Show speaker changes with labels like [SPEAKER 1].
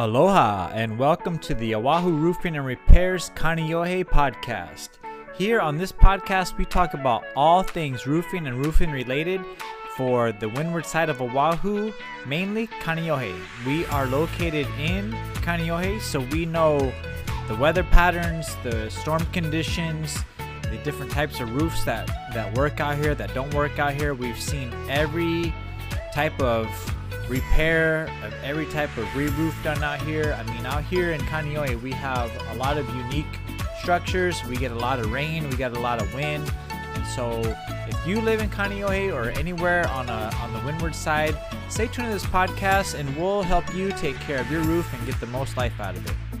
[SPEAKER 1] Aloha and welcome to the Oahu Roofing and Repairs Kaneohe podcast. Here on this podcast, we talk about all things roofing and roofing related for the windward side of Oahu, mainly Kaneohe. We are located in Kaneohe, so we know the weather patterns, the storm conditions, the different types of roofs that, that work out here, that don't work out here. We've seen every type of repair of every type of re-roof done out here. I mean, out here in Kaneohe, we have a lot of unique structures. We get a lot of rain, we get a lot of wind. And so if you live in Kaneohe or anywhere on a, on the windward side, stay tuned to this podcast and we'll help you take care of your roof and get the most life out of it.